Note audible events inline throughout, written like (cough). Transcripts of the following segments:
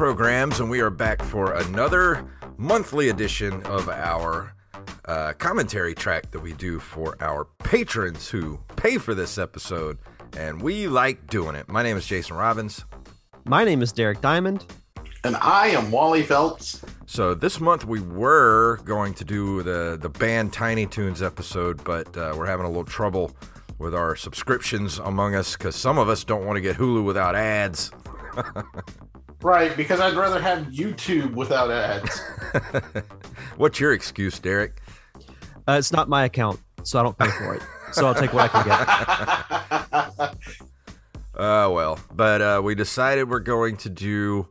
Greetings, programs, and we are back for another monthly edition of our uh, commentary track that we do for our patrons who pay for this episode, and we like doing it. My name is Jason Robbins. My name is Derek Diamond. And I am Wally Phelps. So this month we were going to do the the band Tiny Toons episode, but uh, we're having a little trouble with our subscriptions among us because some of us don't want to get Hulu without ads. (laughs) right, because I'd rather have YouTube without ads. (laughs) What's your excuse, Derek? Uh, it's not my account, so I don't pay for it. So I'll take what I can get. (laughs) Uh, well, but uh, we decided we're going to do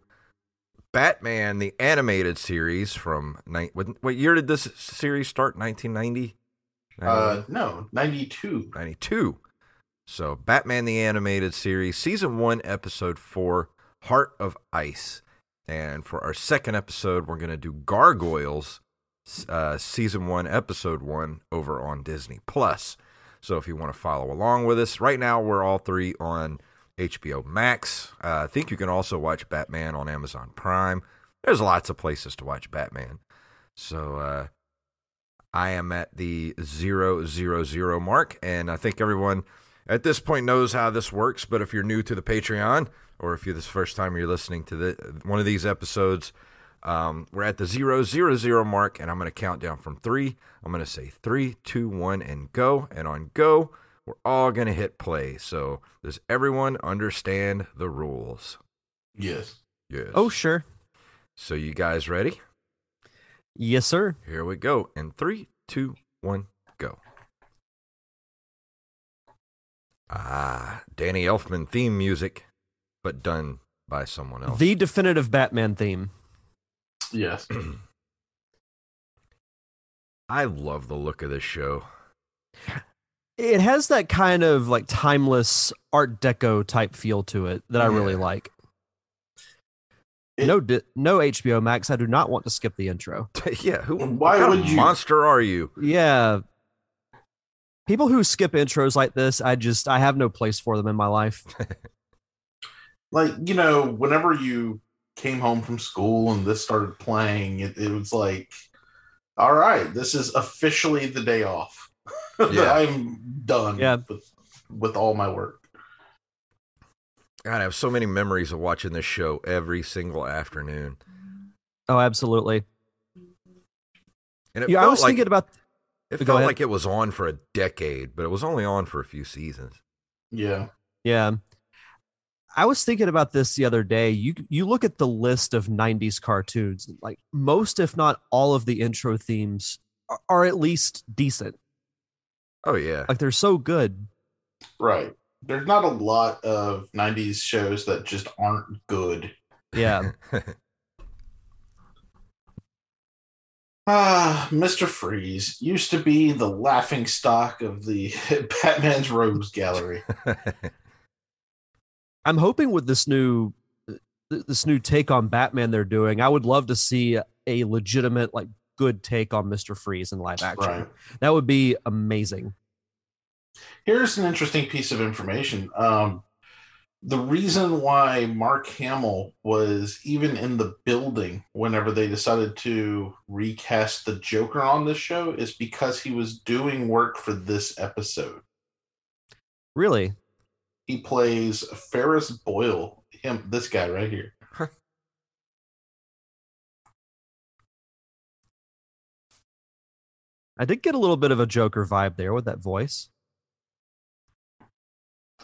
Batman the animated series from ni- what, what year did this series start? 1990? Uh, no, 92. 92. So, Batman the Animated Series, Season 1, Episode 4, Heart of Ice. And for our second episode, we're going to do Gargoyles, uh, Season 1, Episode 1, over on Disney Plus. So, if you want to follow along with us, right now we're all three on HBO Max. Uh, I think you can also watch Batman on Amazon Prime. There's lots of places to watch Batman. So, uh, I am at the zero zero zero mark, and I think everyone at this point knows how this works. But if you're new to the Patreon, or if you're this first time you're listening to the, one of these episodes, um, we're at the zero zero zero mark, and I'm going to count down from three. I'm going to say three, two, one, and go. And on go, we're all going to hit play. So does everyone understand the rules? Yes. Yes. Oh, sure. So you guys ready? Yes, sir. Here we go. In three, two, one, go. Ah, Danny Elfman theme music, but done by someone else. The definitive Batman theme. Yes. (clears throat) I love the look of this show. It has that kind of like timeless Art Deco type feel to it that I really Yeah. like. It- no, di- no HBO Max. I do not want to skip the intro. (laughs) yeah, who? Why what kind would of you- monster are you? Yeah, people who skip intros like this, I just I have no place for them in my life. (laughs) like, you know, whenever you came home from school and this started playing, it, it was like, all right, this is officially the day off. (laughs) Yeah. I'm done Yeah. with, with all my work. God, I have so many memories of watching this show every single afternoon, Oh, absolutely. and it Yeah, I felt was like thinking about it felt ahead. like it was on for a decade, but it was only on for a few seasons. Yeah. Yeah. I was thinking about this the other day. You you look at the list of 90s cartoons, like most if not all of the intro themes are, are at least decent. Oh yeah, Like they're so good. Right. There's not a lot of 90s shows that just aren't good. Yeah. (sighs) Ah, Mr. Freeze used to be the laughing stock of the (laughs) Batman's Rogues Gallery. (laughs) I'm hoping with this new this new take on Batman they're doing, I would love to see a legitimate like good take on Mr. Freeze in live action. Right. That would be amazing. Here's an interesting piece of information. Um, the reason why Mark Hamill was even in the building whenever they decided to recast the Joker on this show is because he was doing work for this episode. Really? He plays Ferris Boyle, him, this guy right here. (laughs) I did get a little bit of a Joker vibe there with that voice.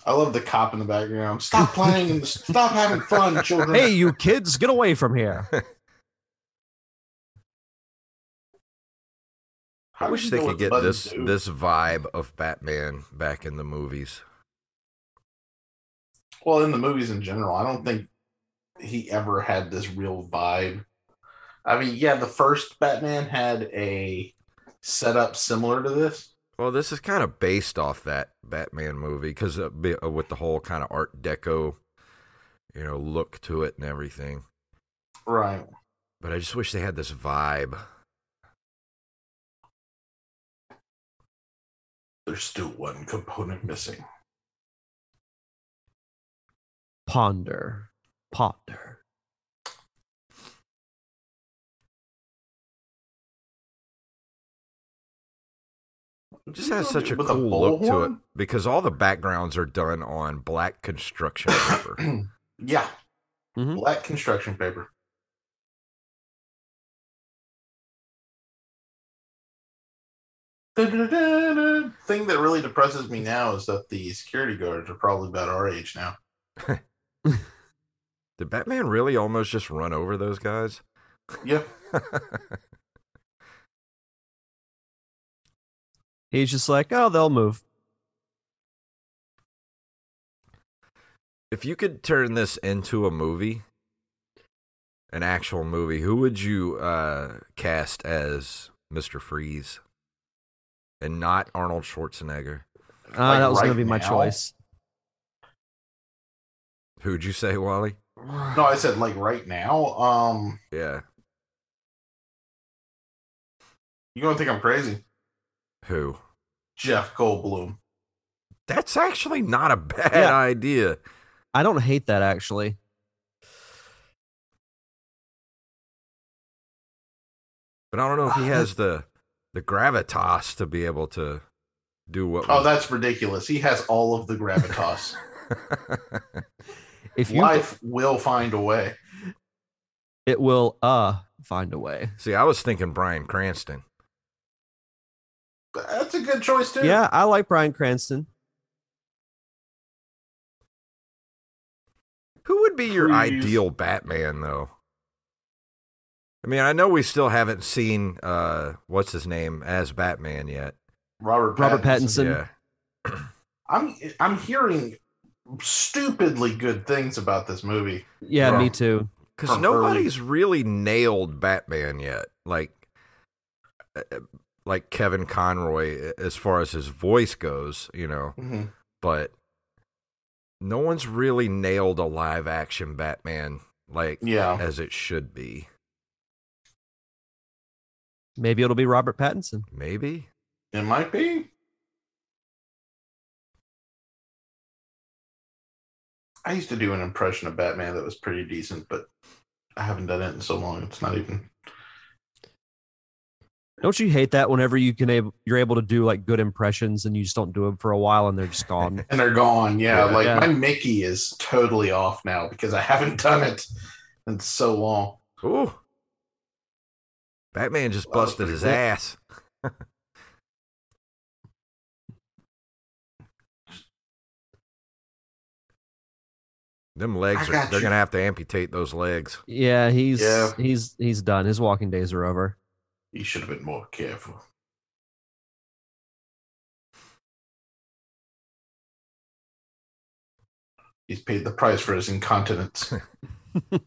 I love the cop in the background. Stop playing and (laughs) stop having fun, children. Hey, you kids, get away from here. (laughs) I wish they could get this do? this vibe of Batman back in the movies. Well, in the movies in general, I don't think he ever had this real vibe. I mean, yeah, the first Batman had a setup similar to this. Well, this is kind of based off that Batman movie because uh, uh, with the whole kind of Art Deco, you know, look to it and everything. Right. But I just wish they had this vibe. There's still one component missing ponder ponder just has such a cool a look horn? to it because all the backgrounds are done on black construction (clears throat) paper yeah mm-hmm. black construction paper thing that really depresses me now is that the security guards are probably about our age now. (laughs) (laughs) Did Batman really almost just run over those guys? Yeah. (laughs) He's just like, oh, they'll move. if you could turn this into a movie, an actual movie, who would you uh, cast as Mister Freeze, and not Arnold Schwarzenegger? Uh, Like that was going to be my now? choice. Who'd you say, Wally? No, I said like right now. Um, Yeah, you gonna think I'm crazy? who? Jeff Goldblum. That's actually not a bad Yeah. idea. I don't hate that actually. But I don't know if he has the the gravitas to be able to do what. Oh, was- that's ridiculous. He has all of the gravitas. (laughs) If you, Life will find a way. it will uh find a way. See, I was thinking Bryan Cranston. That's a good choice too. Yeah, I like Bryan Cranston. Who would be your Please. ideal Batman, though? I mean, I know we still haven't seen uh, what's his name as Batman yet. Robert Robert Pattinson. Pattinson. Yeah, I'm I'm hearing stupidly good things about this movie. Yeah, From- me too. because From early- nobody's really nailed Batman yet. Like, uh, like Kevin Conroy, as far as his voice goes, you know. Mhm. But no one's really nailed a live action Batman like Yeah. as it should be. Maybe it'll be Robert Pattinson. Maybe. It might be. I used to do an impression of Batman that was pretty decent, but I haven't done it in so long. It's not even. Don't you hate that whenever you can able you're able to do like good impressions and you just don't do them for a while and they're just gone? (laughs) And they're gone. Yeah. Yeah. like Yeah. my Mickey is totally off now because I haven't (laughs) done it in so long. Ooh. Batman just Well, busted his pretty ass. (laughs) Them legs are they're you. gonna have to amputate those legs. yeah, he's Yeah. he's he's done. His walking days are over. He should have been more careful. He's paid the price for his incontinence. (laughs) (laughs)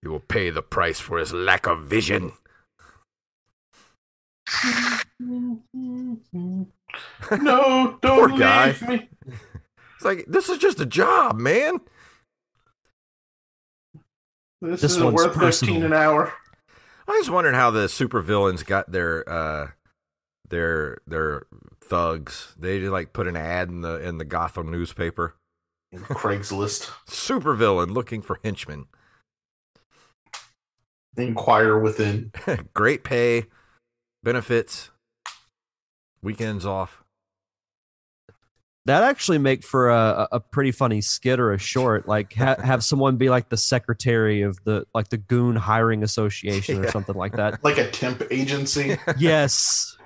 He will pay the price for his lack of vision. no, (laughs) don't Poor leave guy. me. It's like this is just a job, man. This, This is one's worth fifteen personal. an hour. I was wondering how the supervillains got their uh their their thugs. They just like put an ad in the in the Gotham newspaper. Craigslist. Supervillain looking for henchmen. Inquire within. (laughs) Great pay, benefits, weekends off. That actually make for a, a pretty funny skit or a short. Like ha- (laughs) have someone be like the secretary of the like the Goon Hiring Association or Yeah. something like that. Like a temp agency. (laughs) yes,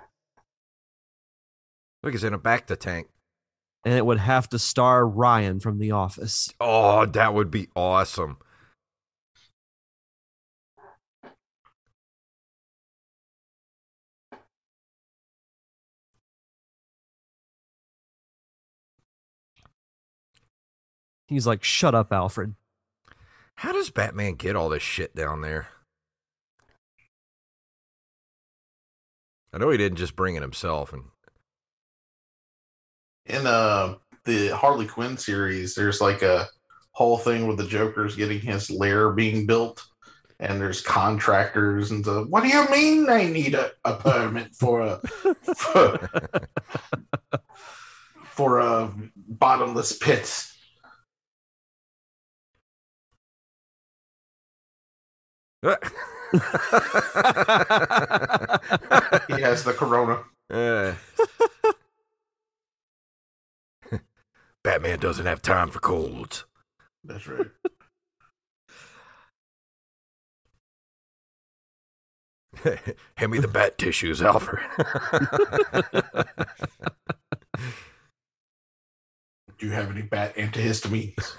Look, he's in a back to tank. and it would have to star Ryan from The Office. Oh, that would be awesome. He's like, "Shut up, Alfred." How does Batman get all this shit down there? I know he didn't just bring it himself, and In uh the Harley Quinn series, there's like a whole thing with the Joker's getting his lair being built. And there's contractors and the what do you mean they need a, a permit for a (laughs) for, for a bottomless pit? (laughs) He has the corona. Uh, (laughs) Batman doesn't have time for colds. That's right. (laughs) Hand me the bat tissues, Alfred. Do you have any bat antihistamines?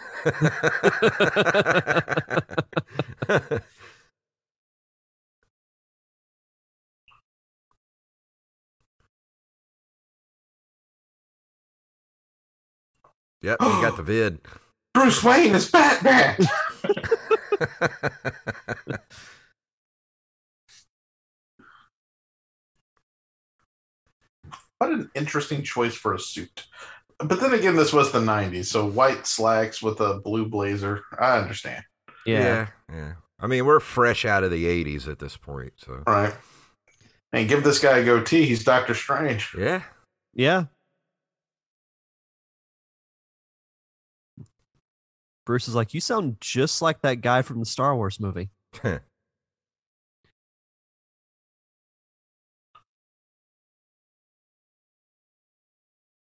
Yep, you got the (gasps) vid. Bruce Wayne is Batman. (laughs) what an interesting choice for a suit. But then again, this was the 90s, so white slacks with a blue blazer. I understand. Yeah. yeah, yeah. I mean, we're fresh out of the '80s at this point, so All right. And give this guy a goatee. He's Doctor Strange. yeah. Yeah. Bruce is like, you sound just like that guy from the Star Wars movie. (laughs)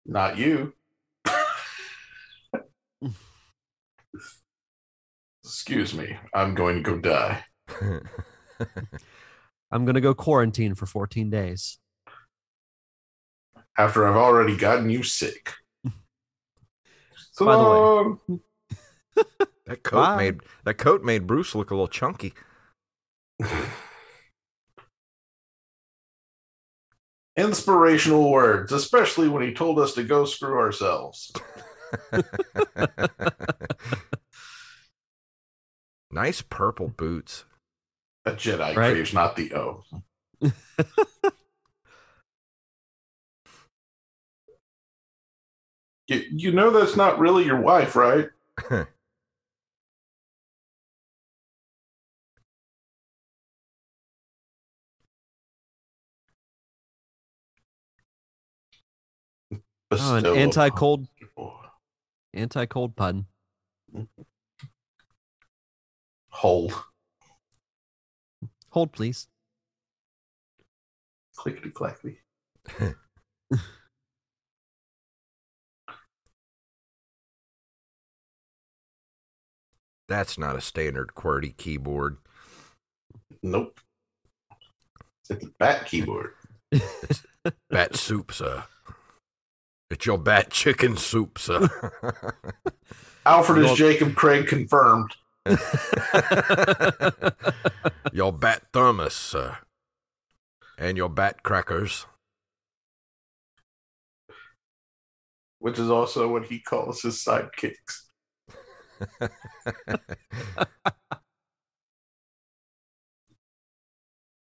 Not you. (laughs) Excuse me. I'm going to go die. (laughs) I'm gonna go quarantine for 14 days. After I've already gotten you sick. So By the way- long. Um, that (laughs) coat Bye. made that coat made Bruce look a little chunky. (laughs) Inspirational words, especially when he told us to go screw ourselves. (laughs) nice purple boots. A Jedi Right. craves, not the O. you, you know that's not really your wife, right? Oh, an anti-cold, anti-cold pun. Hold. Hold, please. Clickety clackety. (laughs) That's not a standard QWERTY keyboard. Nope. It's a bat keyboard. Bat soup, sir. It's your bat (laughs) chicken soup, sir. Alfred Well- is Jacob Craig confirmed. (laughs) your bat thermos, sir. And your bat crackers. which is also what he calls his sidekicks. (laughs)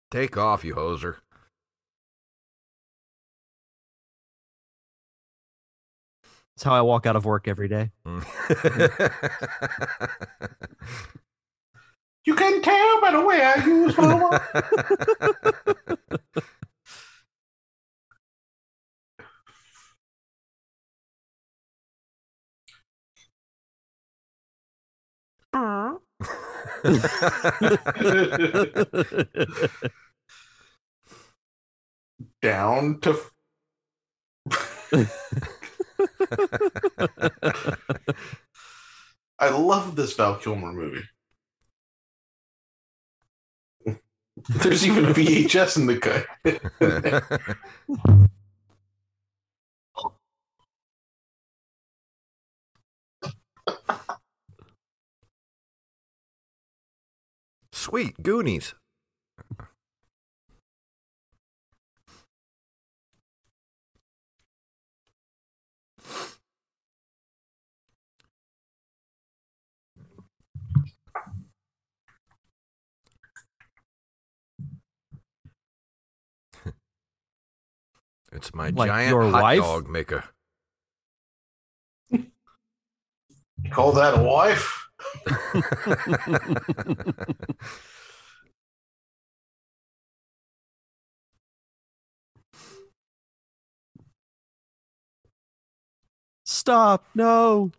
Take off, you hoser. That's how I walk out of work every day. Mm. (laughs) You can tell by the way I use my words. (laughs) Down to. (laughs) I love this Val Kilmer movie. There's even a VHS in the cut. Sweet Goonies. It's my Like giant your hot wife? dog maker. You Call that a wife? (laughs) Stop! No.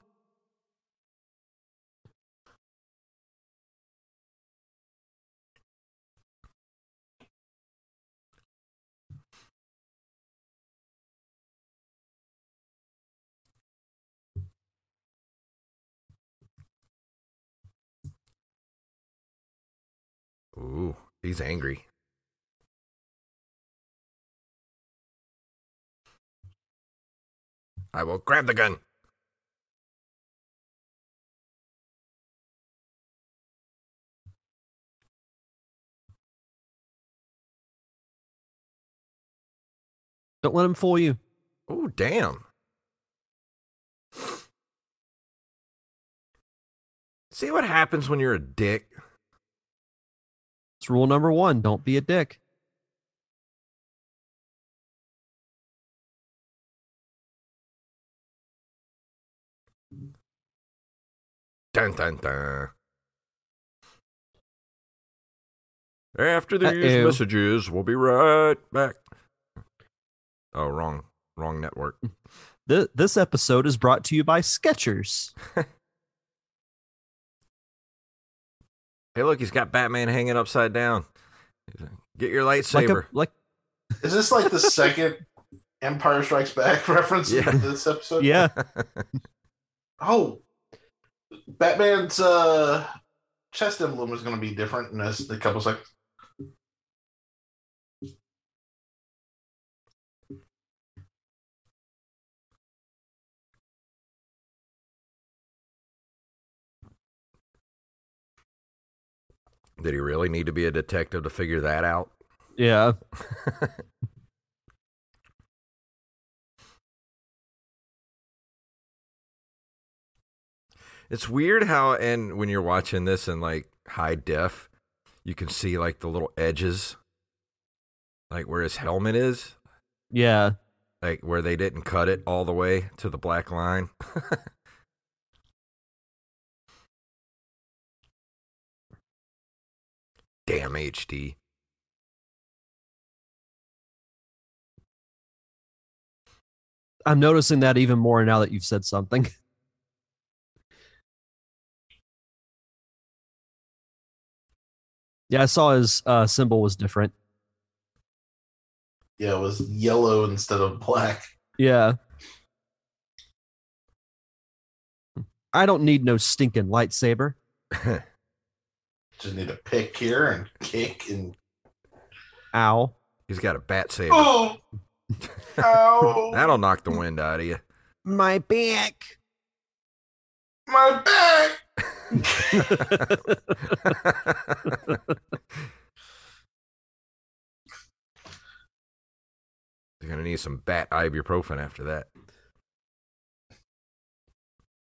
Ooh, he's angry. I will grab the gun. Don't let him fool you. Oh, damn. See what happens when you're a dick? It's rule number one. Don't be a dick. Dun dun dun. After these Uh-oh. messages, we'll be right back. Oh, wrong, wrong network. Th- this episode is brought to you by Skechers. (laughs) Hey, look, he's got Batman hanging upside down. Get your Like lightsaber. a like Is this like the second (laughs) Empire Strikes Back (laughs) reference Yeah. in this episode? yeah. (laughs) Oh, Batman's uh, chest emblem is going to be different in a couple seconds. Did he really need to be a detective to figure that out? Yeah. (laughs) It's weird how, and when you're watching this in like high def, you can see like the little edges, like where his helmet is, Yeah. like where they didn't cut it all the way to the black line. (laughs) Damn HD. I'm noticing that even more now that you've said something. (laughs) Yeah, I saw his uh, symbol was different. Yeah, it was yellow instead of black. Yeah. I don't need no stinking lightsaber. (laughs) Just need to pick here and kick and Ow. He's got a bat saber. oh, (laughs) ow, That'll knock the wind out of you. My back. my back. You're gonna need some bat ibuprofen after that.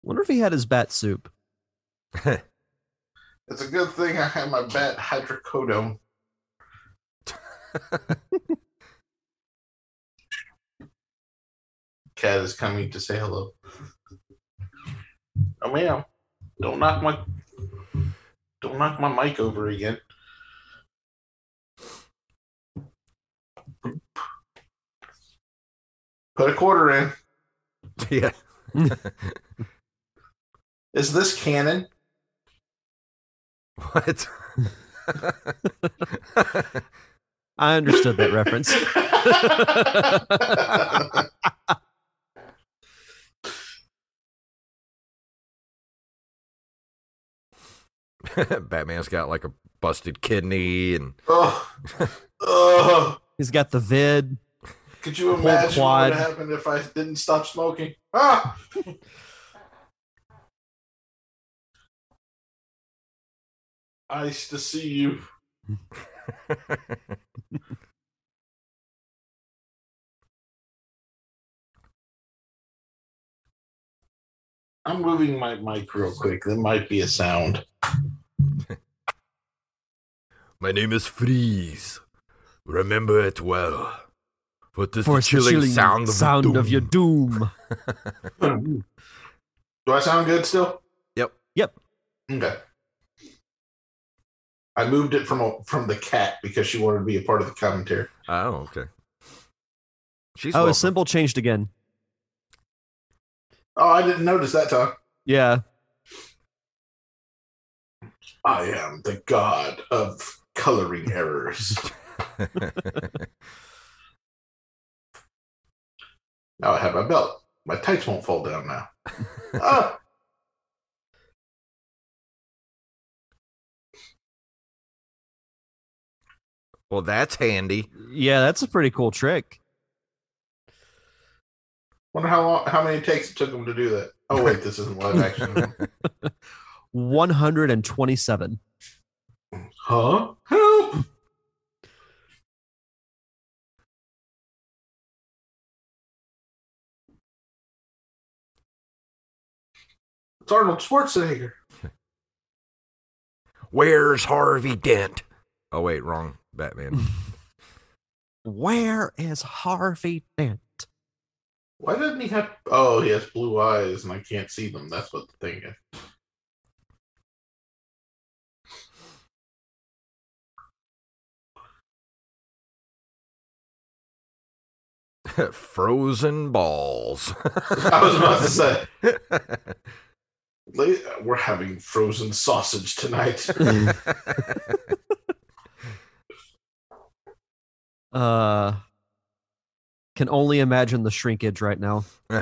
Wonder if he had his bat soup. (laughs) It's a good thing I have my bat hydrocodone. Cat is coming to say hello. Oh man, don't knock my don't knock my mic over again. Put a quarter in. (laughs) yeah. (laughs) Is this canon? What? (laughs) I understood that reference. (laughs) Batman's got like a busted kidney and oh, oh. He's got the vid. Could you imagine what quad. would happen if I didn't stop smoking? Ah! Nice to see you. (laughs) I'm moving my mic real quick. There might be a sound. (laughs) My name is Freeze. Remember it well. For the it's chilling, chilling sound of sound doom? of your doom. (laughs) Do I sound good still? Yep. Yep. Okay. I moved it from a, from the cat because she wanted to be a part of the commentary. Oh, okay. She's Oh, welcome. symbol changed again. Oh, I didn't notice that time. Yeah. I am the god of coloring errors. (laughs) now I have my belt. My tights won't fall down now. (laughs) ah! Well, that's handy. Yeah, that's a pretty cool trick. Wonder how long, how many takes it took him to do that. Oh wait, this isn't live action. (laughs) 127. huh? Help! It's Arnold Schwarzenegger. (laughs) Where's Harvey Dent? Oh wait, wrong Batman. (laughs) Where is Harvey Dent? Why doesn't he have? Oh, he has blue eyes, and I can't see them. That's what the thing is. (laughs) Frozen balls. I was about to say, (laughs) we're having frozen sausage tonight. Uh, can only imagine the shrinkage right now. (laughs)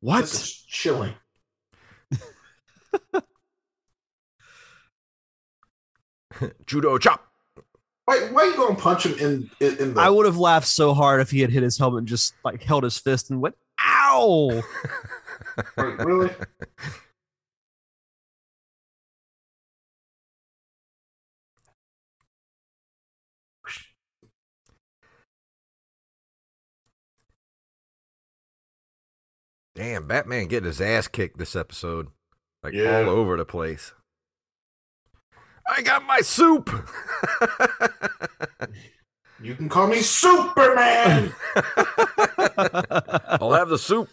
What? This is chilling. (laughs) Judo chop. Why? Why are you going to punch him in in, in the? I would have laughed so hard if he had hit his helmet and just like held his fist and went, "Ow!" Wait, really? (laughs) Damn, Batman getting his ass kicked this episode. Like Yeah. all over the place. I got my soup. (laughs) You can call me Superman. (laughs) I'll have the soup.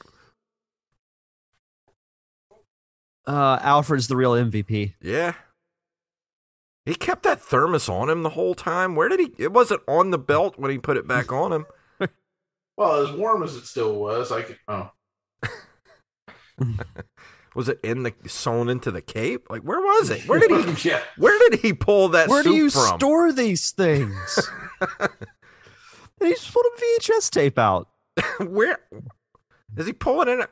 uh, Alfred's the real MVP. Yeah. He kept that thermos on him the whole time. Where did he? It wasn't on the belt when he put it back on him. (laughs) well, as warm as it still was, I could. Oh, (laughs) Was it in the sewn into the cape? Like where was it? Where did he? (laughs) yeah. Where did he pull that Where soup do you from? store these things? (laughs) and just pulled a VHS tape out. Where is he pulling it?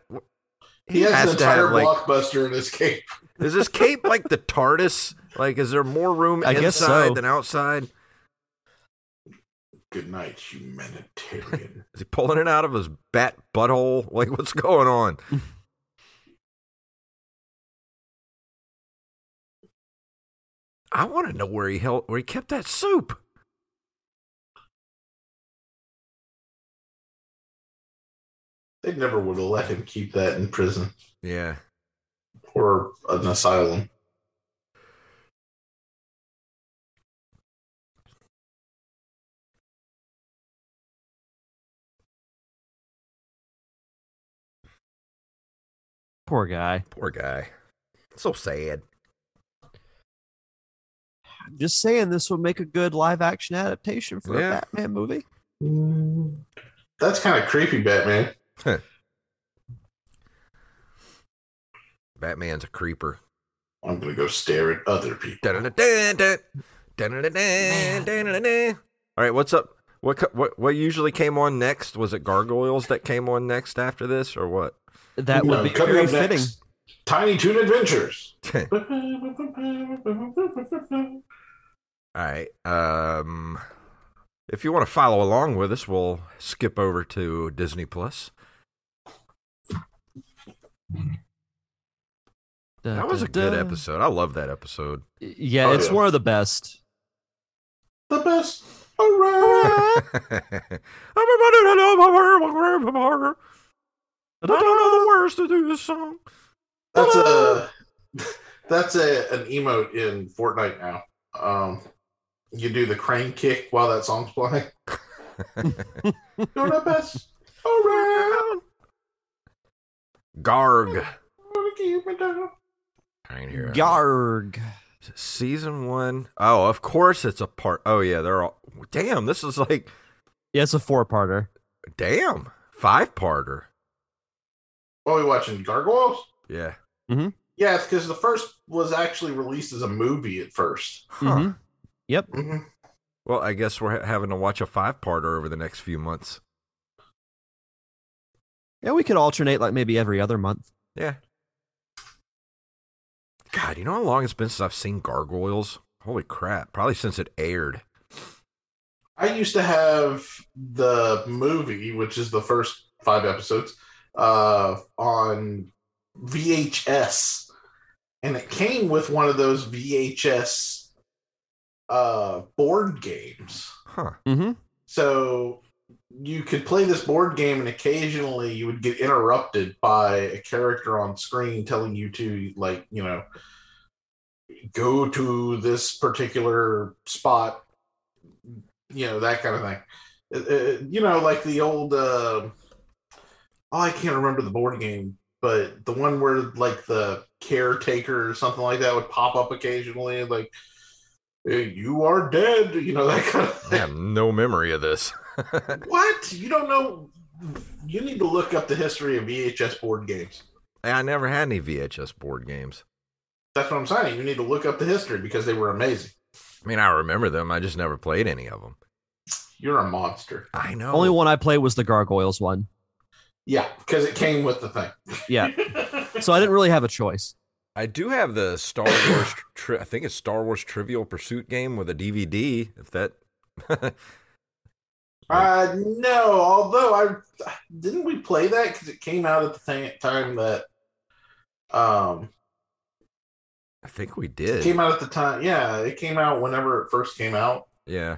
He, has, an to have, entire like. blockbuster in his cape. Is this cape like the TARDIS? Like, is there more room I inside so. than outside? Good night, humanitarian. Is he pulling it out of his bat butthole? Like, what's going on? I want to know where he held, where he kept that soup. they never would have let him keep that in prison Yeah, or an asylum. Poor guy. poor guy. So sad. Just saying, this would make a good live action adaptation for Yeah. a Batman movie. That's kind of creepy, Batman. Batman's a creeper. I'm gonna go stare at other people. All right, what's up? What what what usually came on next? Was it Gargoyles that came on next after this, or what? That would No, be very fitting. next, Tiny Toon Adventures. All right. Um, if you want to follow along with us, we'll skip over to Disney Plus. That was a good Da-da-da. episode. I love that episode. Yeah, Oh, it's yeah. one of the best. the best around. I don't know the words to do this song. That's a (laughs) (laughs) that's a an emote in Fortnite now. Um, you do the crane kick while that song's playing. (laughs) You're the best around. Garg. Keep me down. I ain't here. Yarg. Season one. Oh, of course it's a part. Oh yeah, they're all. Damn, this is like Yeah, it's a four parter. damn five parter. What are we watching? Gargoyles? Yeah. Yeah, it's because the first was actually released as a movie at first. Huh. Mhm. Yep. Mm-hmm. Well, I guess we're ha- having to watch a five parter over the next few months. Yeah, we could alternate like maybe every other month. Yeah. God, you know how long it's been since I've seen Gargoyles? Holy crap! Probably since it aired. I used to have the movie, which is the first five episodes, uh, on VHS, and it came with one of those VHS uh, board games. Huh? Mm-hmm. So you could play this board game, and occasionally you would get interrupted by a character on screen telling you to, like, you know, go to this particular spot, you know, that kind of thing. Uh, uh, you know, like the old, uh, oh, I can't remember the board game, but the one where, like, the caretaker or something like that would pop up occasionally, like, "Hey, you are dead, you know, (laughs) that kind of I have no memory of this. (laughs) What? You don't know? You need to look up the history of VHS board games. I never had any VHS board games. That's what I'm saying. You need to look up the history because they were amazing. I mean, I remember them. I just never played any of them. You're a monster. I know. Only one I played was the Gargoyles one. Yeah, because it came with the thing. Yeah. (laughs) So I didn't really have a choice. I do have the Star Wars. (coughs) Tri- I think it's Star Wars Trivial Pursuit game with a DVD. If that. (laughs) uh, no, although I didn't we play that because it came out at the same time that um I think we it did. came out at the time. Yeah, it came out whenever it first came out. Yeah.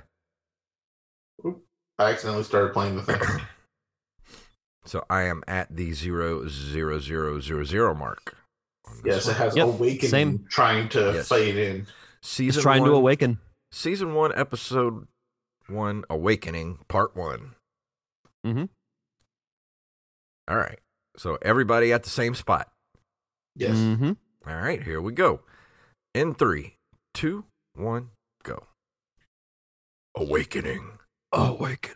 I accidentally started playing the thing. (coughs) So I am at the zero zero zero zero zero mark. On this yes, it one. has Yep, awakening same. trying to Yes. fade in. season Just trying one, to awaken. Season one, episode one, Awakening, part one. Mm-hmm. All right. So everybody at the same spot. Yes. Mm-hmm. All right, here we go. In three, two, one, go. Awakening. Awakening.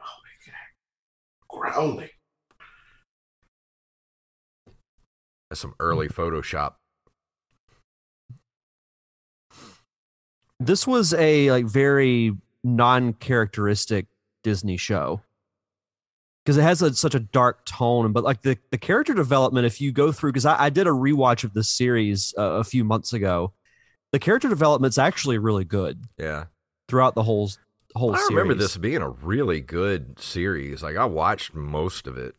Awakening. Growling. That's some early Photoshop. This was a like very non-characteristic Disney show because it has a, such a dark tone. But like the the character development, if you go through, because I, I did a rewatch of this series uh, a few months ago, the character development's actually really good Yeah. throughout the whole whole. Series. I remember this being a really good series. Like I watched most of it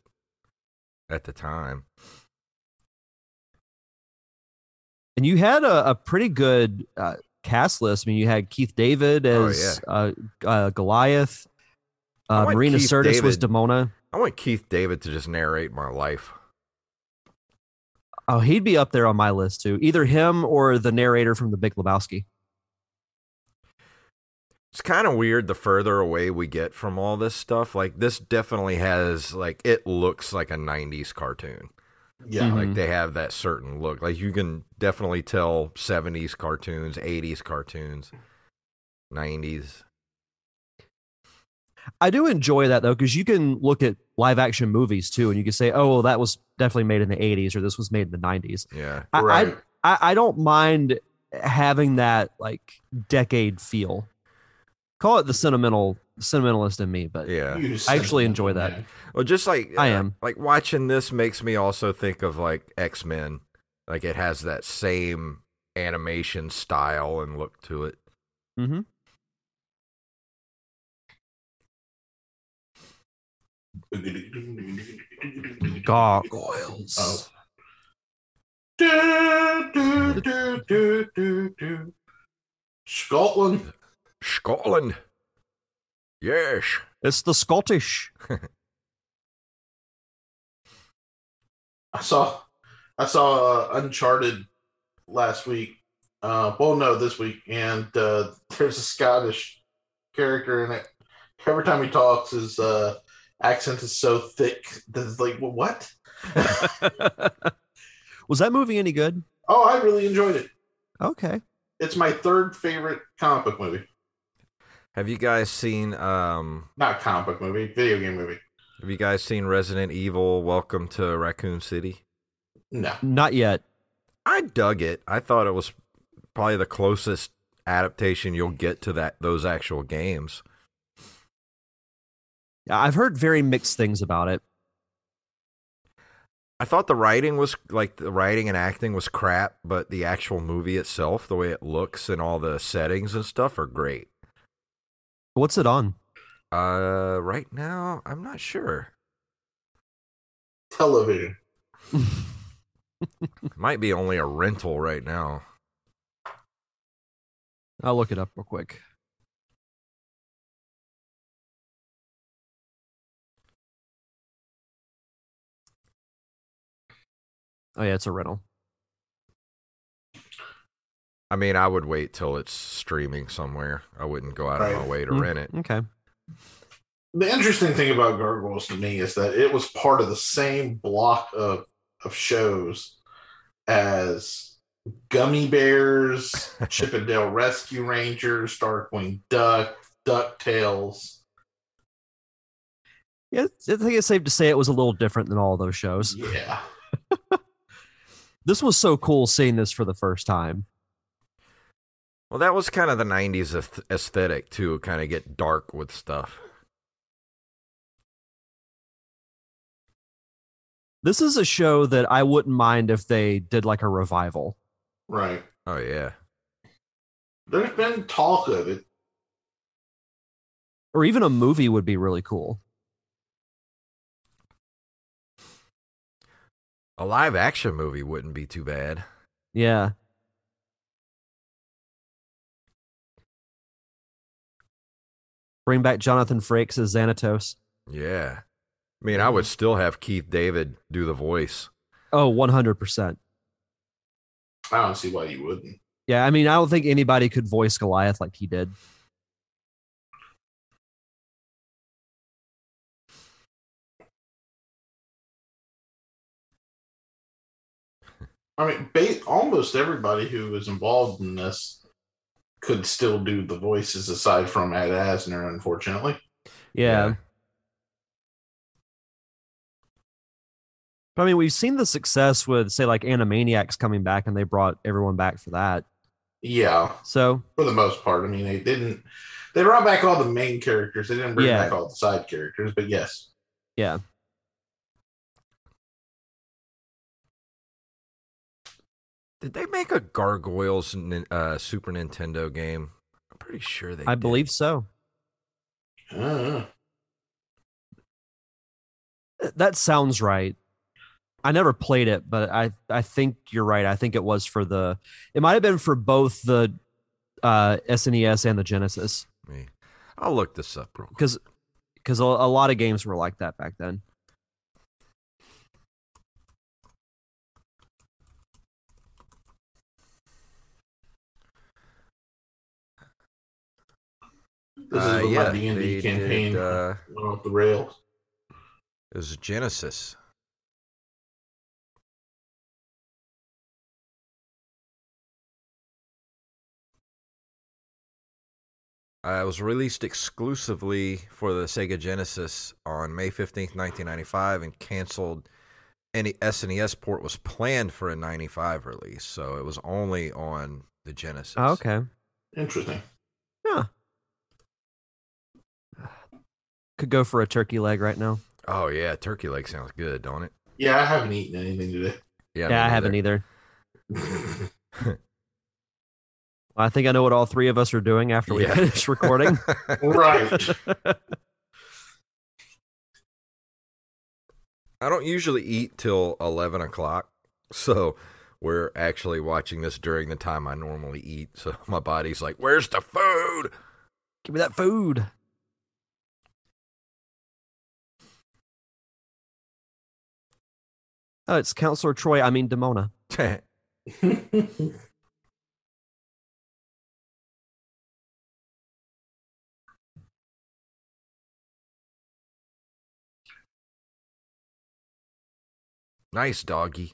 at the time. And you had a, a pretty good uh, cast list. I mean, you had Keith David Oh, as uh, uh, Goliath. Uh, Marina Keith Sirtis was David. Demona. I want Keith David to just narrate my life. Oh, he'd be up there on my list too. Either him or the narrator from The Big Lebowski. It's kind of weird the further away we get from all this stuff. Like this definitely has like it looks like a 90s cartoon. Yeah. Mhm. Like they have that certain look. Like you can definitely tell 70s cartoons, 80s cartoons, 90s. I do enjoy that though, because you can look at live action movies too, and you can say, "Oh, well, that was definitely made in the '80s," or "This was made in the '90s." Yeah. I, right. I, I don't mind having that like decade feel. Call it the sentimental sentimentalist in me, but Yeah. I actually enjoy that. man. Well, just like I uh, am. like watching this makes me also think of like X Men. Like it has that same animation style and look to it. hmm gargoyles. Oh. Do, do, do, do, do, do. Scotland. Scotland. Yes. It's the Scottish. (laughs) I saw I saw uh, Uncharted last week. Uh, well, no, this week, and uh, (laughs) there's a Scottish character in it. Every time he talks, his uh, accent is so thick that it's like, well, what? (laughs) Was that movie any good? Oh, I really enjoyed it. Okay. It's my third favorite comic book movie. Have you guys seen um Not comic book movie, video game movie. have you guys seen Resident Evil Welcome to Raccoon City? No. Not yet. I dug it. I thought it was probably the closest adaptation you'll get to that those actual games. I've heard very mixed things about it. I thought the writing was like the writing and acting was crap, but the actual movie itself, the way it looks and all the settings and stuff are great. What's it on? Uh, right now, I'm not sure. Television. (laughs) Might be only a rental right now. I'll look it up real quick. Oh yeah, it's a rental. I mean, I would wait till it's streaming somewhere. I wouldn't go out of my way to Mm. rent it. Okay. The interesting thing about Gargoyles to me is that it was part of the same block of, of shows as Gummi Bears, (laughs) Chip 'n Dale Rescue Rangers, Darkwing Duck, DuckTales. Yeah, I think it's safe to say it was a little different than all those shows. Yeah. (laughs) This was so cool seeing this for the first time. Well, that was kind of the 90s aesthetic, too, kind of get dark with stuff. This is a show that I wouldn't mind if they did like a revival. Right. Oh, yeah. There's been talk of it. Or even a movie would be really cool. A live action movie wouldn't be too bad. Yeah. Bring back Jonathan Frakes as Xanatos. Yeah. I mean, I would still have Keith David do the voice. Oh, 100%. I don't see why you wouldn't. Yeah, I mean, I don't think anybody could voice Goliath like he did. I mean, ba- almost everybody who was involved in this could still do the voices aside from Ed Asner, unfortunately. Yeah. But I mean, we've seen the success with, say, like Animaniacs coming back, and they brought everyone back for that. Yeah, So, for the most part. I mean, they didn't. They brought back all the main characters. They didn't bring Yeah. back all the side characters, but yes. yeah. Did they make a Gargoyles uh, Super Nintendo game? I'm pretty sure they I did. believe so. Uh, That sounds right. I never played it, but I I think you're right. I think it was for the. It might have been for both the uh, SNES and the Genesis, Me. I'll look this up real quick. because because a, a lot of games were like that back then. This Uh, is when yeah, my D&D campaign did, uh, went off the rails. It was Genesis. Uh, it was released exclusively for the Sega Genesis on May 15th, 1995, and canceled. Any SNES port was planned for a 95 release, so it was only on the Genesis. Oh, okay. Interesting. Yeah. Could go for a turkey leg right now. Oh, yeah. Turkey leg sounds good, don't it? Yeah, I haven't eaten anything today. Yeah, Yeah, me I haven't neither. either. (laughs) I think I know what all three of us are doing after we Yeah. finish recording. (laughs) right. I don't usually eat till 11 o'clock. So we're actually watching this during the time I normally eat. So (laughs) my body's like, where's the food? Give me that food. Oh, it's Counselor Troi. I mean, Demona. (laughs) nice doggy.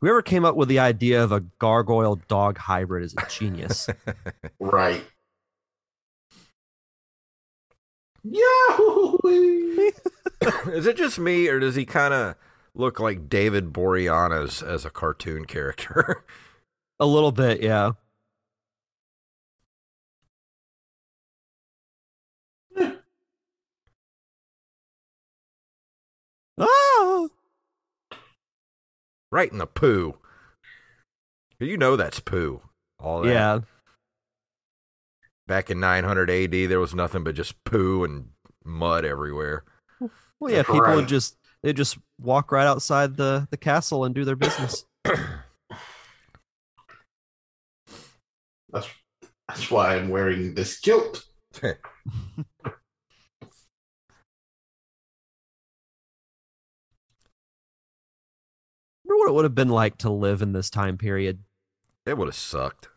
Whoever came up with the idea of a gargoyle dog hybrid is a genius. (laughs) right. Yahoo! (laughs) Is it just me, or does he kind of look like David Boreanaz as a cartoon character? (laughs) a little bit, yeah. (laughs) Ah! right in the poo. You know that's poo. All that. Yeah. Back in 900 AD, there was nothing but just poo and mud everywhere. Well, yeah, That's people right. would just they just walk right outside the the castle and do their business. (coughs) That's that's why I'm wearing this kilt. (laughs) Remember what it would have been like to live in this time period? It would have sucked.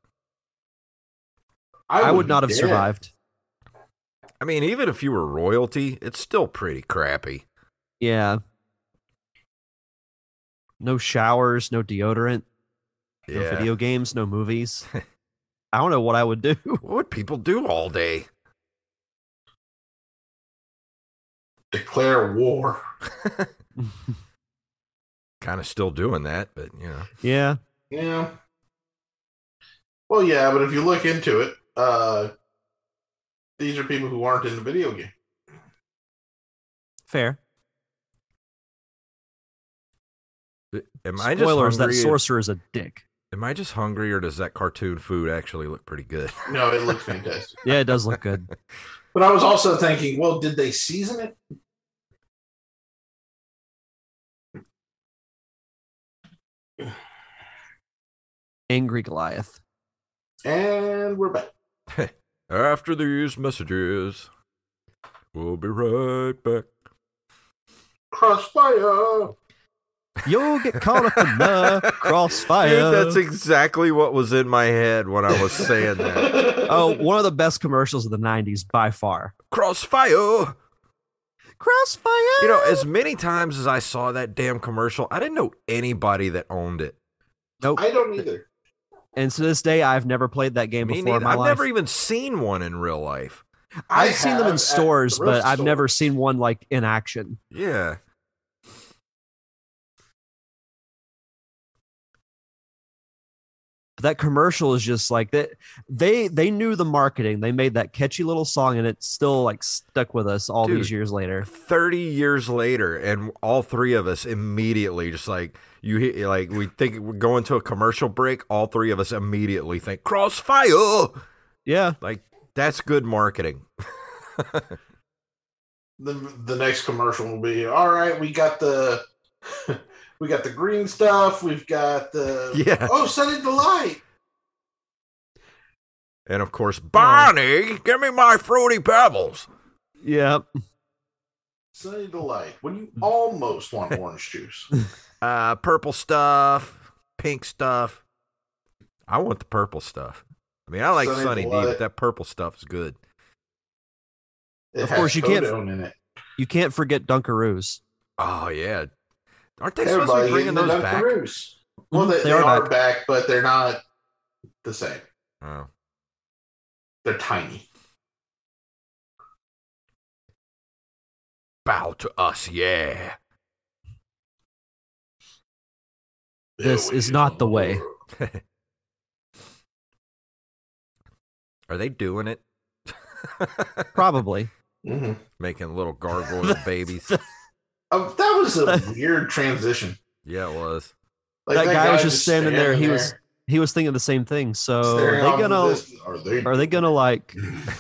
I, would not have dead. survived. I mean, even if you were royalty, it's still pretty crappy. Yeah. No showers, no deodorant, no Yeah. video games, no movies. (laughs) I don't know what I would do. What (laughs) would people do all day? Declare war. (laughs) kind of still doing that, but you know. yeah. Yeah. Well, yeah, but if you look into it, uh, these are people who aren't in the video game. Fair. Am I just Spoilers, that sorcerer is a dick. Am I just hungry, or does that cartoon food actually look pretty good? (laughs) No, it looks fantastic. Yeah, it does look good. (laughs) But I was also thinking, well, did they season it? Angry Goliath. And we're back. (laughs) After these messages, we'll be right back. Crossfire. You'll get caught up in the crossfire. Dude, that's exactly what was in my head when I was saying that. (laughs) oh, one of the best commercials of the 90s by far. Crossfire. Crossfire. You know, as many times as I saw that damn commercial, I didn't know anybody that owned it. nope. I don't either. And to this day, I've never played that game Me before in neither. my I've life. never even seen one in real life. I I've seen them in stores, the but thrift I've store. never seen one like in action. Yeah. But that commercial is just like that. They they knew the marketing. They made that catchy little song, and it's still like stuck with us all Dude. these years later. 30 years later and all three of us immediately just like you like we think we're going to a commercial break all three of us immediately think crossfire Yeah, like that's good marketing (laughs) the the next commercial will be all right we got the we got the green stuff. We've got the yeah. oh sunny delight and of course barney give me my fruity pebbles. Yeah. sunny delight when you almost want orange juice. (laughs) Uh purple stuff pink stuff. I want the purple stuff. I mean i like Sunny sunny d but that purple stuff is good. It Of course, you can't- in it. You can't forget Dunkaroos. oh yeah aren't they supposed to be bringing eating the those back Dunkaroos. well Mhm, they, they they are are back. back. but they're not the same oh they're tiny bow to us yeah This is not the way. (laughs) Are they doing it? (laughs) Probably. hmm Making little gargoyle (laughs) babies. Um, that was a (laughs) weird transition Yeah, it was. like That guy was just just standing there, he was- He was thinking the same thing. So are they off in the gonna distance. are they are they gonna (laughs) like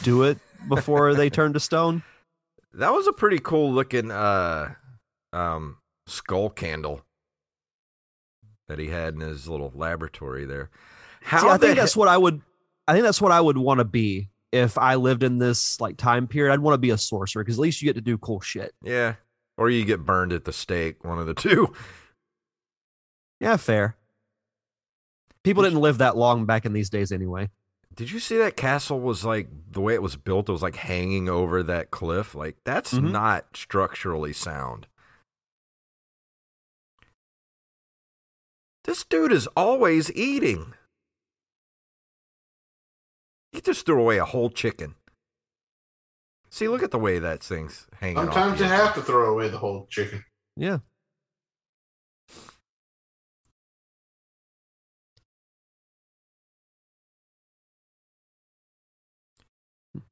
do it before they turn to stone? That was a pretty cool looking uh um skull candle that he had in his little laboratory there. How See, I the think that's what I would. I think that's what I would want to be if I lived in this like time period. I'd want to be a sorcerer because at least you get to do cool shit. Yeah. Or you get burned at the stake, one of the (laughs) two. Yeah, fair. People didn't live that long back in these days anyway. Did you see that castle was like the way it was built, it was like hanging over that cliff? Like that's Mhm. not structurally sound. This dude is always eating. He just threw away a whole chicken. See, look at the way that thing's hanging. Sometimes you have to throw away the whole chicken. Yeah.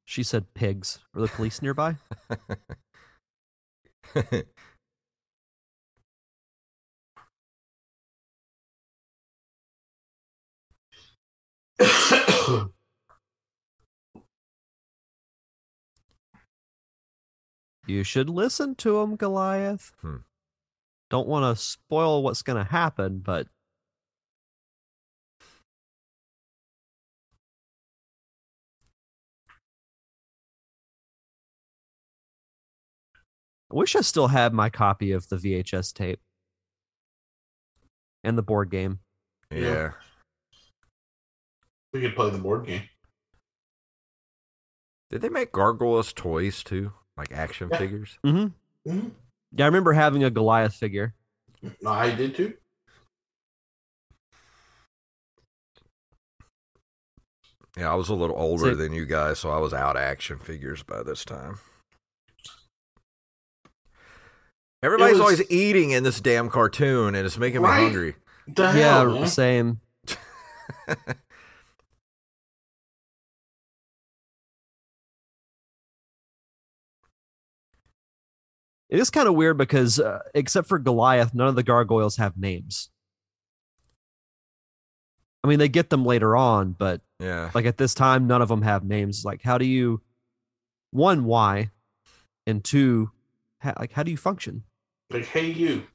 She said pigs. Are the police nearby? (laughs) (laughs) You should listen to him, Goliath. Hmm. Don't want to spoil what's going to happen, but I wish I still had my copy of the VHS tape and the board game. Yeah. Yeah. We could play the board game. Did they make gargoyles toys too, like action Yeah. figures? Mm-hmm. Mhm. Yeah, I remember having a Goliath figure. I did too. Yeah, I was a little older So- than you guys, so I was out action figures by this time. Everybody's was- always eating in this damn cartoon, and it's making me hungry. The yeah, hell, man? same. (laughs) It is kind of weird because, uh, except for Goliath, none of the gargoyles have names. I mean, they get them later on, but Yeah. like at this time, none of them have names. Like, how do you, one, why, and two, ha- like, how do you function? Like, hey, you.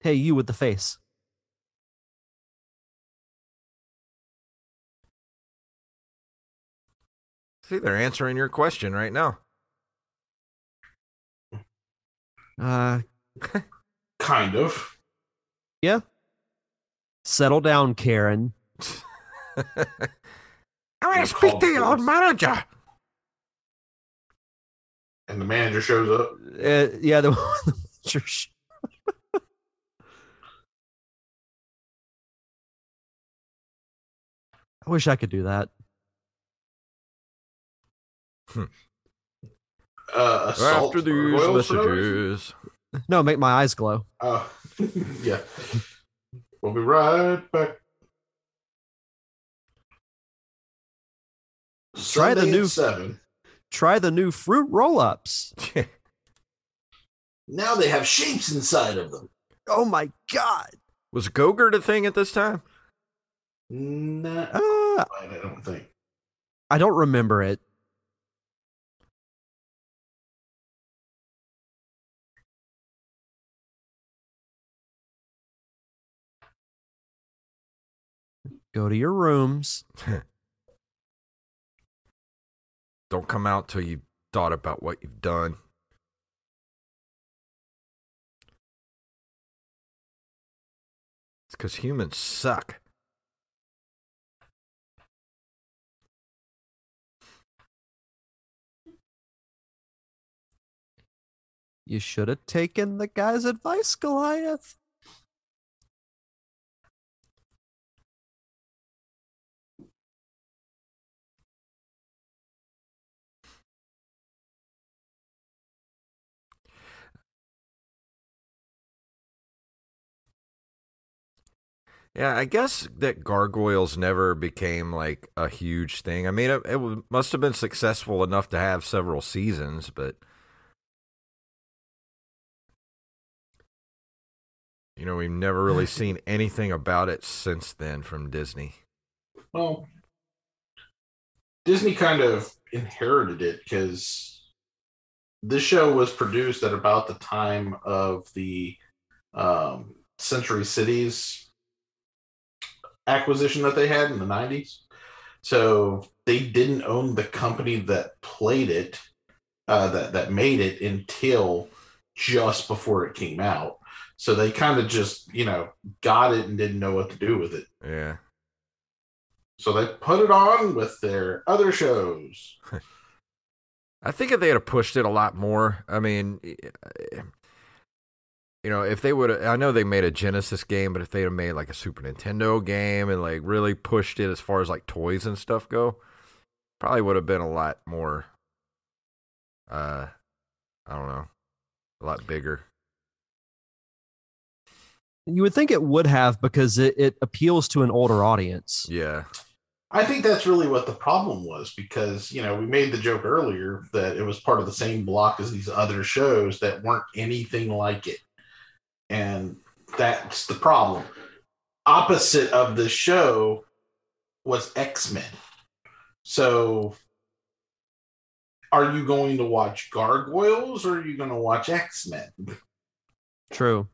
Hey, you with the face. See, they're answering your question right now. Uh, Kind of. yeah. Settle down, Karen. (laughs) I want to speak to your old manager. And the manager shows up. Uh, yeah, the (laughs) sure. sh- I wish I could do that. Uh, assault After these gargoyles no messages. No, make my eyes glow. Oh, (laughs) yeah. We'll be right back. Try the Sunday at new- seven. Try the new fruit roll-ups. (laughs) Now they have shapes inside of them. Oh my god! Was Gogurt a thing at this time? Nah, Uh, I don't think. I don't remember it. Go to your rooms. (laughs) Don't come out till you've thought about what you've done. It's because humans suck. You should have taken the guy's advice, Goliath. Yeah, I guess that gargoyles never became like a huge thing. I mean, it, it must have been successful enough to have several seasons, but you know, we've never really (laughs) seen anything about it since then from Disney. Well, Disney kind of inherited it because this show was produced at about the time of the um, Century Cities acquisition that they had in the 90s. So they didn't own the company that played it, uh, that, that made it until just before it came out. So they kind of just, you know, got it and didn't know what to do with it. Yeah. So they put it on with their other shows. (laughs) I think if they had pushed it a lot more, I mean, you know, if they would, I know they made a Genesis game, but if they'd have made like a Super Nintendo game and like really pushed it as far as like toys and stuff go, probably would have been a lot more. Uh, I don't know, a lot bigger. You would think it would have because it, it appeals to an older audience. Yeah, I think that's really what the problem was because, you know, we made the joke earlier that it was part of the same block as these other shows that weren't anything like it. And that's the problem. Opposite of the show was X Men. So are you going to watch Gargoyles or are you going to watch X Men? True.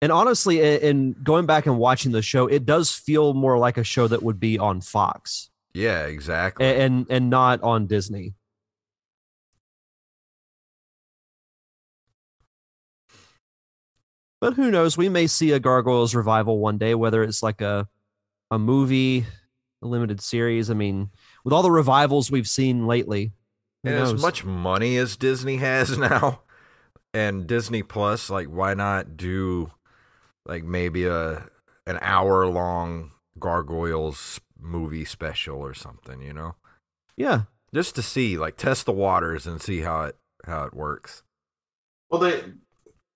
And honestly, in going back and watching the show, it does feel more like a show that would be on Fox Yeah, exactly. a- and and not on Disney. But who knows? We may see a Gargoyles revival one day, whether it's like a a movie, a limited series. I mean, with all the revivals we've seen lately, and knows? as much money as Disney has (laughs) now, and Disney Plus, like, why not do like maybe a an hour long Gargoyles movie special or something? You know, yeah, just to see, like, test the waters and see how it how it works. Well, they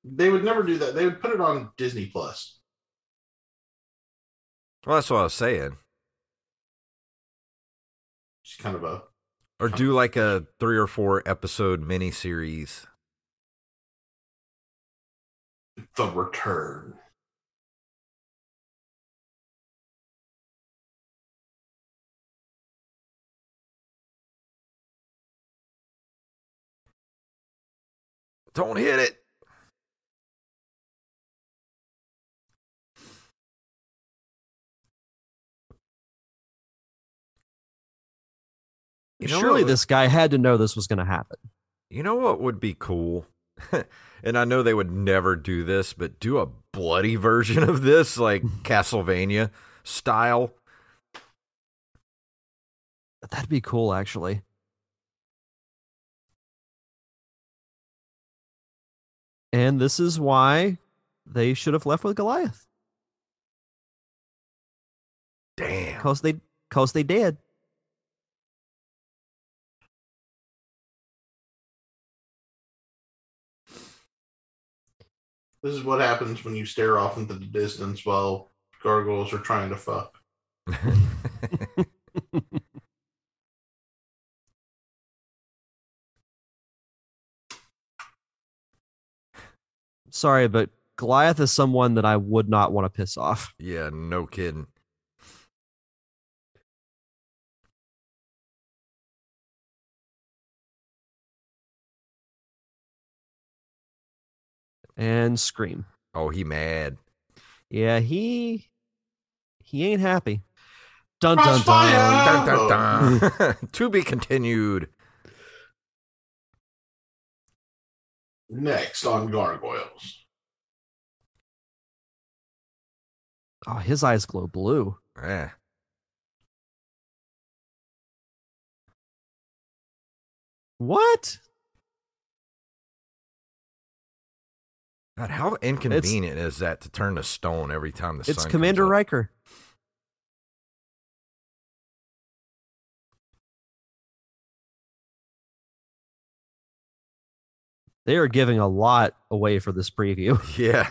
they would never do that. They would put it on Disney Plus. Well, that's what I was saying. It's kind of a Or do like a three or four episode miniseries. the return. Don't hit it. You know surely what- this guy had to know this was going to happen. You know what would be cool? (laughs) and I know they would never do this, but do a bloody version of this, like (laughs) Castlevania style. That'd be cool, actually. And this is why they should have left with Goliath, Damn. because they, because they did. This is what happens when you stare off into the distance while gargoyles are trying to fuck. Sorry, but Goliath is someone that I would not want to piss off. yeah, no kidding. And Scream. Oh, he mad. Yeah, he he ain't happy. Dun dun dun. Crossfire! Dun, dun, dun. (laughs) to be continued. Next on gargoyles. Oh, his eyes glow blue. Yeah. What? God, how inconvenient is that to turn to stone every time the It's sun Commander comes up? Riker. They are giving a lot away for this preview. (laughs) (laughs) Yeah.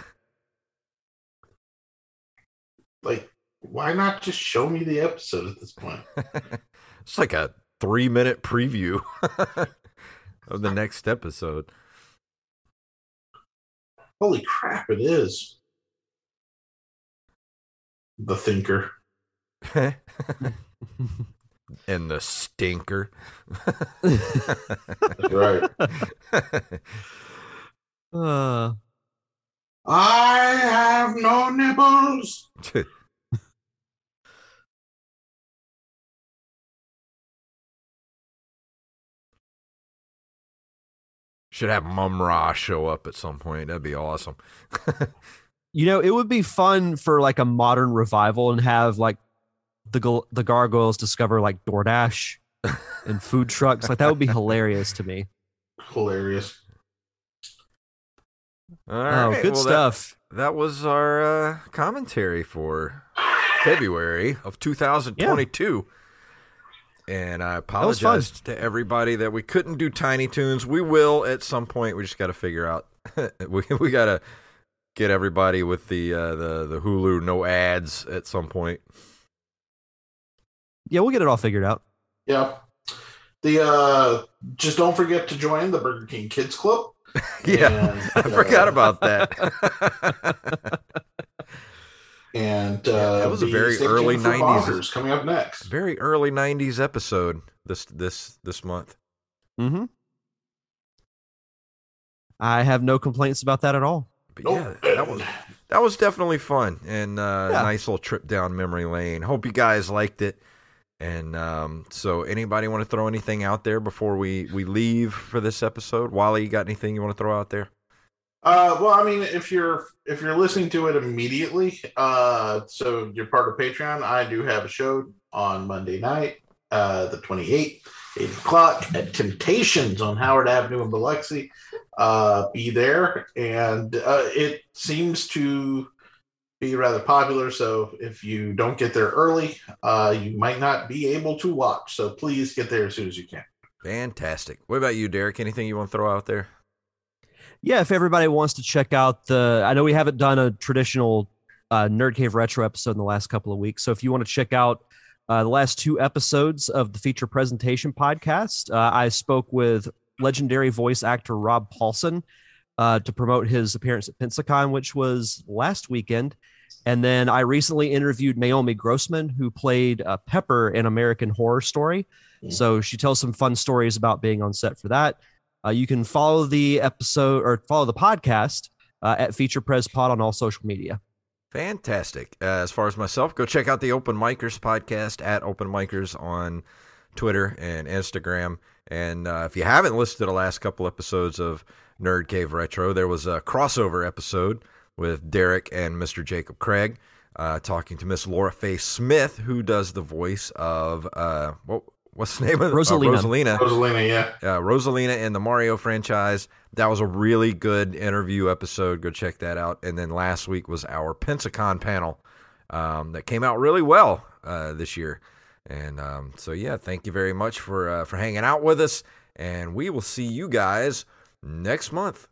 Like, why not just show me the episode at this point? (laughs) it's like a three minute preview of the next episode. Holy crap, it is. The Thinker. (laughs) and the stinker. Right. (laughs) Uh, I have no nibbles. (laughs) Should have Mumm-Ra show up at some point. That'd be awesome. you know, it would be fun for like a modern revival and have like the gal- the gargoyles discover like DoorDash (laughs) and food trucks. Like that would be hilarious to me. Hilarious. All oh, good well, stuff. That, was our uh, commentary for February of 2022. And I was apologize to everybody that we couldn't do Tiny Toons. We will at some point. We just got to figure out. (laughs) we we got to get everybody with the uh, the the Hulu no ads at some point. Yeah, we'll get it all figured out. Yeah. The uh just don't forget to join the Burger King Kids Club. (laughs) yeah, And, I forgot uh, about that. (laughs) And Yeah, uh, that was a very early 90s. Bonkers coming up next. Very early '90s episode this this this month. Mm-hmm. I have no complaints about that at all. But Nope. yeah, that was that was definitely fun and uh, Yeah. nice little trip down memory lane. Hope you guys liked it. And um, so, anybody want to throw anything out there before we we leave for this episode? Wally, you got anything you want to throw out there? Uh, well, I mean, if you're if you're listening to it immediately, uh, so you're part of Patreon. I do have a show on Monday night, uh, the 28th, eight o'clock at Temptations on Howard Avenue in Biloxi. Uh, be there, and uh, it seems to be rather popular. So if you don't get there early, uh, you might not be able to watch. So please get there as soon as you can. Fantastic. What about you, Derek? Anything you want to throw out there? Yeah, if everybody wants to check out the, I know we haven't done a traditional uh, Nerd Cave Retro episode in the last couple of weeks. So if you want to check out uh, the last two episodes of the feature presentation podcast, uh, I spoke with legendary voice actor Rob Paulsen uh, to promote his appearance at Pensacon, which was last weekend. And then I recently interviewed Naomi Grossman, who played uh, Pepper in American Horror Story. Mm. So she tells some fun stories about being on set for that. Uh, you can follow the episode or follow the podcast uh, at Feature Press Pod on all social media. Fantastic. Uh, as far as myself, go check out the Open Micers podcast at Open Micers on Twitter and Instagram. And uh, if you haven't listened to the last couple episodes of Nerd Cave Retro, there was a crossover episode with Derek and Mr. Jacob Craig uh, talking to Miss Laura Faye Smith, who does the voice of uh, what, what's the name of it? Rosalina. Uh, Rosalina Rosalina, yeah. uh, Rosalina in the Mario franchise. That was a really good interview episode. Go check that out. And then last week was our Pensacon panel um, that came out really well uh, this year. And um, so, yeah, thank you very much for uh, for hanging out with us. And we will see you guys next month.